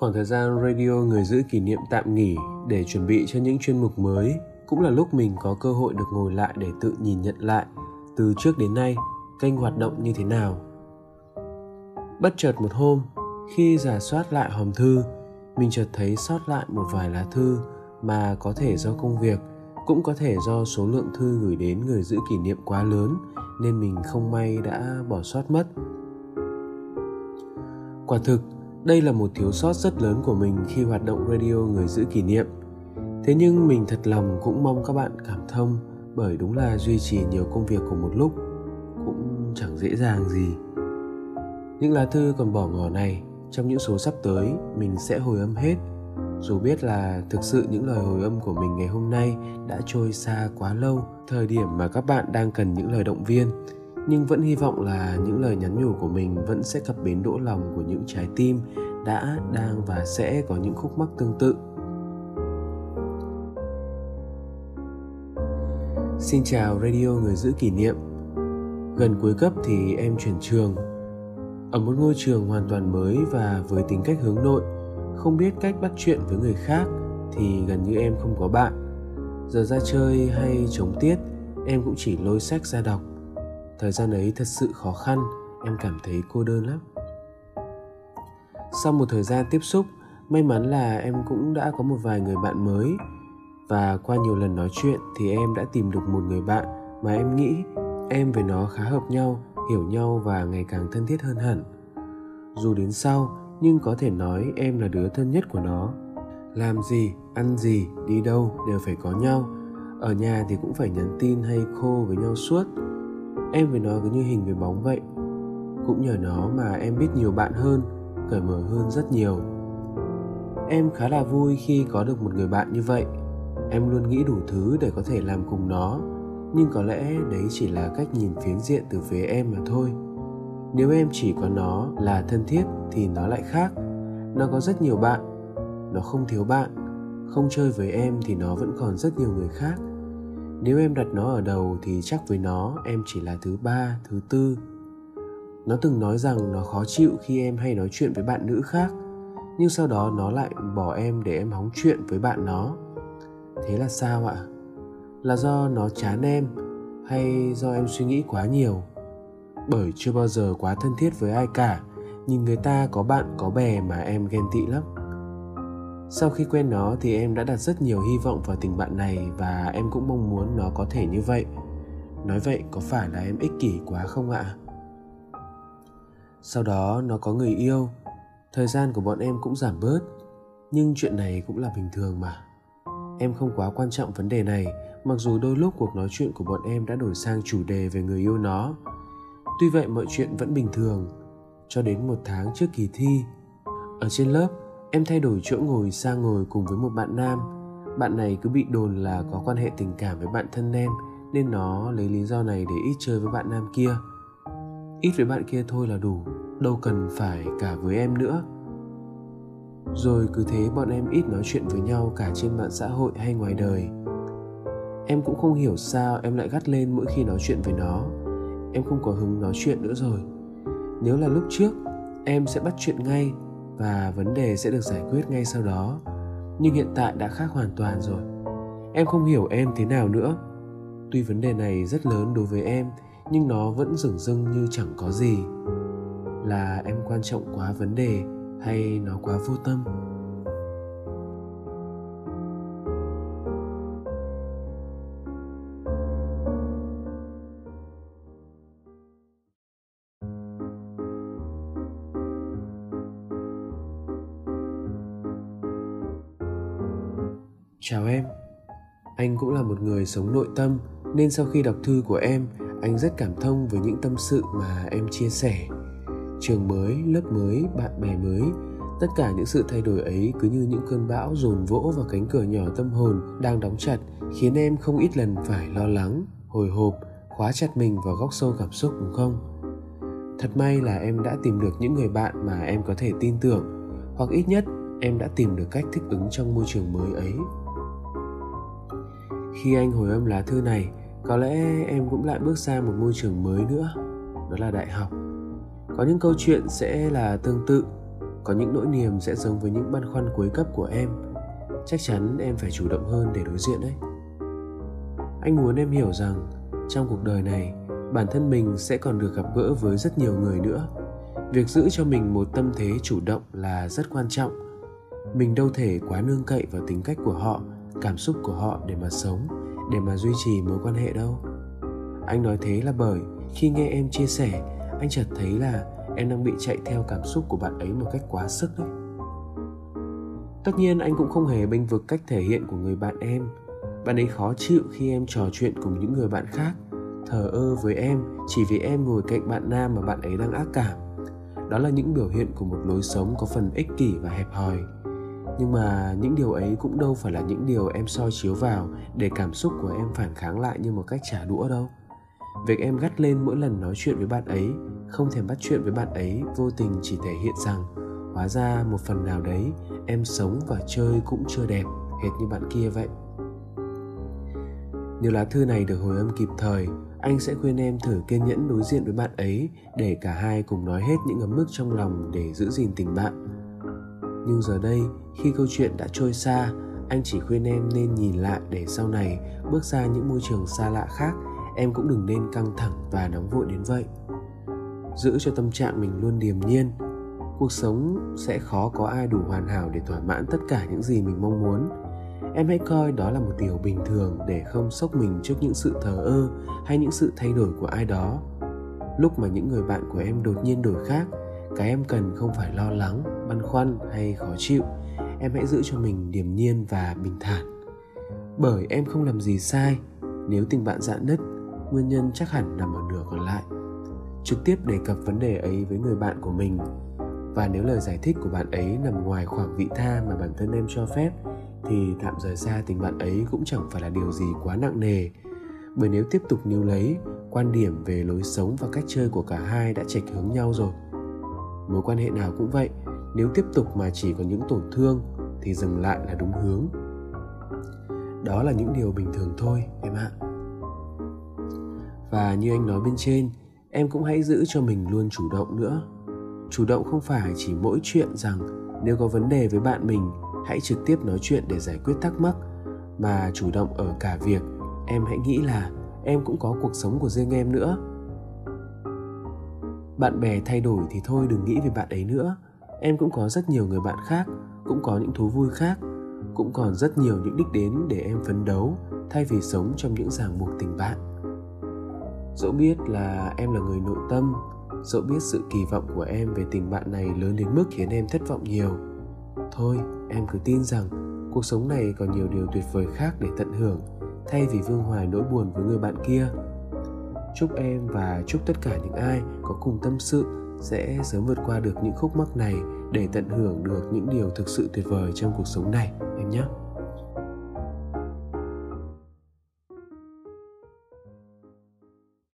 Khoảng thời gian radio người giữ kỷ niệm tạm nghỉ để chuẩn bị cho những chuyên mục mới cũng là lúc mình có cơ hội được ngồi lại để tự nhìn nhận lại từ trước đến nay kênh hoạt động như thế nào. Bất chợt một hôm, khi giả soát lại hòm thư, mình chợt thấy sót lại một vài lá thư mà có thể do công việc, cũng có thể do số lượng thư gửi đến người giữ kỷ niệm quá lớn nên mình không may đã bỏ sót mất. Quả thực, đây là một thiếu sót rất lớn của mình khi hoạt động radio người giữ kỷ niệm. Thế nhưng mình thật lòng cũng mong các bạn cảm thông, bởi đúng là duy trì nhiều công việc cùng một lúc cũng chẳng dễ dàng gì. Những lá thư còn bỏ ngỏ này, trong những số sắp tới, mình sẽ hồi âm hết dù biết là thực sự những lời hồi âm của mình ngày hôm nay đã trôi xa quá lâu, thời điểm mà các bạn đang cần những lời động viên nhưng vẫn hy vọng là những lời nhắn nhủ của mình vẫn sẽ cập bến đỗ lòng của những trái tim đã, đang và sẽ có những khúc mắc tương tự. Xin chào radio người giữ kỷ niệm. Gần cuối cấp thì em chuyển trường. Ở một ngôi trường hoàn toàn mới và với tính cách hướng nội, Không biết cách bắt chuyện với người khác thì gần như em không có bạn. Giờ ra chơi hay chống tiết, em cũng chỉ lôi sách ra đọc thời gian ấy thật sự khó khăn, em cảm thấy cô đơn lắm. Sau một thời gian tiếp xúc, may mắn là em cũng đã có một vài người bạn mới. Và qua nhiều lần nói chuyện thì em đã tìm được một người bạn mà em nghĩ em với nó khá hợp nhau, hiểu nhau và ngày càng thân thiết hơn hẳn. Dù đến sau, nhưng có thể nói em là đứa thân nhất của nó. Làm gì, ăn gì, đi đâu đều phải có nhau. Ở nhà thì cũng phải nhắn tin hay khô với nhau suốt em với nó cứ như hình với bóng vậy. Cũng nhờ nó mà em biết nhiều bạn hơn, cởi mở hơn rất nhiều. Em khá là vui khi có được một người bạn như vậy. Em luôn nghĩ đủ thứ để có thể làm cùng nó. Nhưng có lẽ đấy chỉ là cách nhìn phiến diện từ phía em mà thôi. Nếu em chỉ có nó là thân thiết thì nó lại khác. Nó có rất nhiều bạn. Nó không thiếu bạn. Không chơi với em thì nó vẫn còn rất nhiều người khác nếu em đặt nó ở đầu thì chắc với nó em chỉ là thứ ba, thứ tư. Nó từng nói rằng nó khó chịu khi em hay nói chuyện với bạn nữ khác, nhưng sau đó nó lại bỏ em để em hóng chuyện với bạn nó. Thế là sao ạ? Là do nó chán em hay do em suy nghĩ quá nhiều? Bởi chưa bao giờ quá thân thiết với ai cả nhìn người ta có bạn, có bè mà em ghen tị lắm sau khi quen nó thì em đã đặt rất nhiều hy vọng vào tình bạn này và em cũng mong muốn nó có thể như vậy. Nói vậy, có phải là em ích kỷ quá không ạ? Sau đó, nó có người yêu. Thời gian của bọn em cũng giảm bớt, nhưng chuyện này cũng là bình thường mà. Em không quá quan trọng vấn đề này, mặc dù đôi lúc cuộc nói chuyện của bọn em đã đổi sang chủ đề về người yêu nó. Tuy vậy, mọi chuyện vẫn bình thường. Cho đến một tháng trước kỳ thi, ở trên lớp em thay đổi chỗ ngồi sang ngồi cùng với một bạn nam. Bạn này cứ bị đồn là có quan hệ tình cảm với bạn thân em, nên nó lấy lý do này để ít chơi với bạn nam kia. Ít với bạn kia thôi là đủ, đâu cần phải cả với em nữa. Rồi cứ thế bọn em ít nói chuyện với nhau cả trên mạng xã hội hay ngoài đời. Em cũng không hiểu sao em lại gắt lên mỗi khi nói chuyện với nó. Em không có hứng nói chuyện nữa rồi. Nếu là lúc trước, em sẽ bắt chuyện ngay và vấn đề sẽ được giải quyết ngay sau đó. Nhưng hiện tại đã khác hoàn toàn rồi. Em không hiểu em thế nào nữa. Tuy vấn đề này rất lớn đối với em, nhưng nó vẫn dửng dưng như chẳng có gì. Là em quan trọng quá vấn đề hay nó quá vô tâm? Chào em, anh cũng là một người sống nội tâm nên sau khi đọc thư của em, anh rất cảm thông với những tâm sự mà em chia sẻ. Trường mới, lớp mới, bạn bè mới, tất cả những sự thay đổi ấy cứ như những cơn bão dồn vỗ vào cánh cửa nhỏ tâm hồn đang đóng chặt, khiến em không ít lần phải lo lắng, hồi hộp, khóa chặt mình vào góc sâu cảm xúc đúng không? Thật may là em đã tìm được những người bạn mà em có thể tin tưởng, hoặc ít nhất em đã tìm được cách thích ứng trong môi trường mới ấy khi anh hồi âm lá thư này, có lẽ em cũng lại bước sang một môi trường mới nữa, đó là đại học. Có những câu chuyện sẽ là tương tự, có những nỗi niềm sẽ giống với những băn khoăn cuối cấp của em. Chắc chắn em phải chủ động hơn để đối diện đấy. Anh muốn em hiểu rằng, trong cuộc đời này, bản thân mình sẽ còn được gặp gỡ với rất nhiều người nữa. Việc giữ cho mình một tâm thế chủ động là rất quan trọng. Mình đâu thể quá nương cậy vào tính cách của họ cảm xúc của họ để mà sống, để mà duy trì mối quan hệ đâu. Anh nói thế là bởi khi nghe em chia sẻ, anh chợt thấy là em đang bị chạy theo cảm xúc của bạn ấy một cách quá sức đấy. Tất nhiên anh cũng không hề bênh vực cách thể hiện của người bạn em. Bạn ấy khó chịu khi em trò chuyện cùng những người bạn khác, thờ ơ với em chỉ vì em ngồi cạnh bạn nam mà bạn ấy đang ác cảm. Đó là những biểu hiện của một lối sống có phần ích kỷ và hẹp hòi nhưng mà những điều ấy cũng đâu phải là những điều em soi chiếu vào để cảm xúc của em phản kháng lại như một cách trả đũa đâu. Việc em gắt lên mỗi lần nói chuyện với bạn ấy, không thèm bắt chuyện với bạn ấy, vô tình chỉ thể hiện rằng, hóa ra một phần nào đấy, em sống và chơi cũng chưa đẹp, hệt như bạn kia vậy. Nếu lá thư này được hồi âm kịp thời, anh sẽ khuyên em thử kiên nhẫn đối diện với bạn ấy để cả hai cùng nói hết những ấm ức trong lòng để giữ gìn tình bạn. Nhưng giờ đây khi câu chuyện đã trôi xa, anh chỉ khuyên em nên nhìn lại để sau này bước ra những môi trường xa lạ khác. Em cũng đừng nên căng thẳng và nóng vội đến vậy. Giữ cho tâm trạng mình luôn điềm nhiên. Cuộc sống sẽ khó có ai đủ hoàn hảo để thỏa mãn tất cả những gì mình mong muốn. Em hãy coi đó là một điều bình thường để không sốc mình trước những sự thờ ơ hay những sự thay đổi của ai đó. Lúc mà những người bạn của em đột nhiên đổi khác, cái em cần không phải lo lắng, băn khoăn hay khó chịu em hãy giữ cho mình điềm nhiên và bình thản. Bởi em không làm gì sai, nếu tình bạn dạn nứt, nguyên nhân chắc hẳn nằm ở nửa còn lại. Trực tiếp đề cập vấn đề ấy với người bạn của mình. Và nếu lời giải thích của bạn ấy nằm ngoài khoảng vị tha mà bản thân em cho phép, thì tạm rời xa tình bạn ấy cũng chẳng phải là điều gì quá nặng nề. Bởi nếu tiếp tục níu lấy, quan điểm về lối sống và cách chơi của cả hai đã chệch hướng nhau rồi. Mối quan hệ nào cũng vậy nếu tiếp tục mà chỉ có những tổn thương thì dừng lại là đúng hướng. Đó là những điều bình thường thôi, em ạ. Và như anh nói bên trên, em cũng hãy giữ cho mình luôn chủ động nữa. Chủ động không phải chỉ mỗi chuyện rằng nếu có vấn đề với bạn mình, hãy trực tiếp nói chuyện để giải quyết thắc mắc, mà chủ động ở cả việc em hãy nghĩ là em cũng có cuộc sống của riêng em nữa. Bạn bè thay đổi thì thôi, đừng nghĩ về bạn ấy nữa em cũng có rất nhiều người bạn khác, cũng có những thú vui khác, cũng còn rất nhiều những đích đến để em phấn đấu, thay vì sống trong những ràng buộc tình bạn. Dẫu biết là em là người nội tâm, dẫu biết sự kỳ vọng của em về tình bạn này lớn đến mức khiến em thất vọng nhiều, thôi, em cứ tin rằng cuộc sống này còn nhiều điều tuyệt vời khác để tận hưởng, thay vì vương hoài nỗi buồn với người bạn kia. Chúc em và chúc tất cả những ai có cùng tâm sự sẽ sớm vượt qua được những khúc mắc này để tận hưởng được những điều thực sự tuyệt vời trong cuộc sống này, em nhé.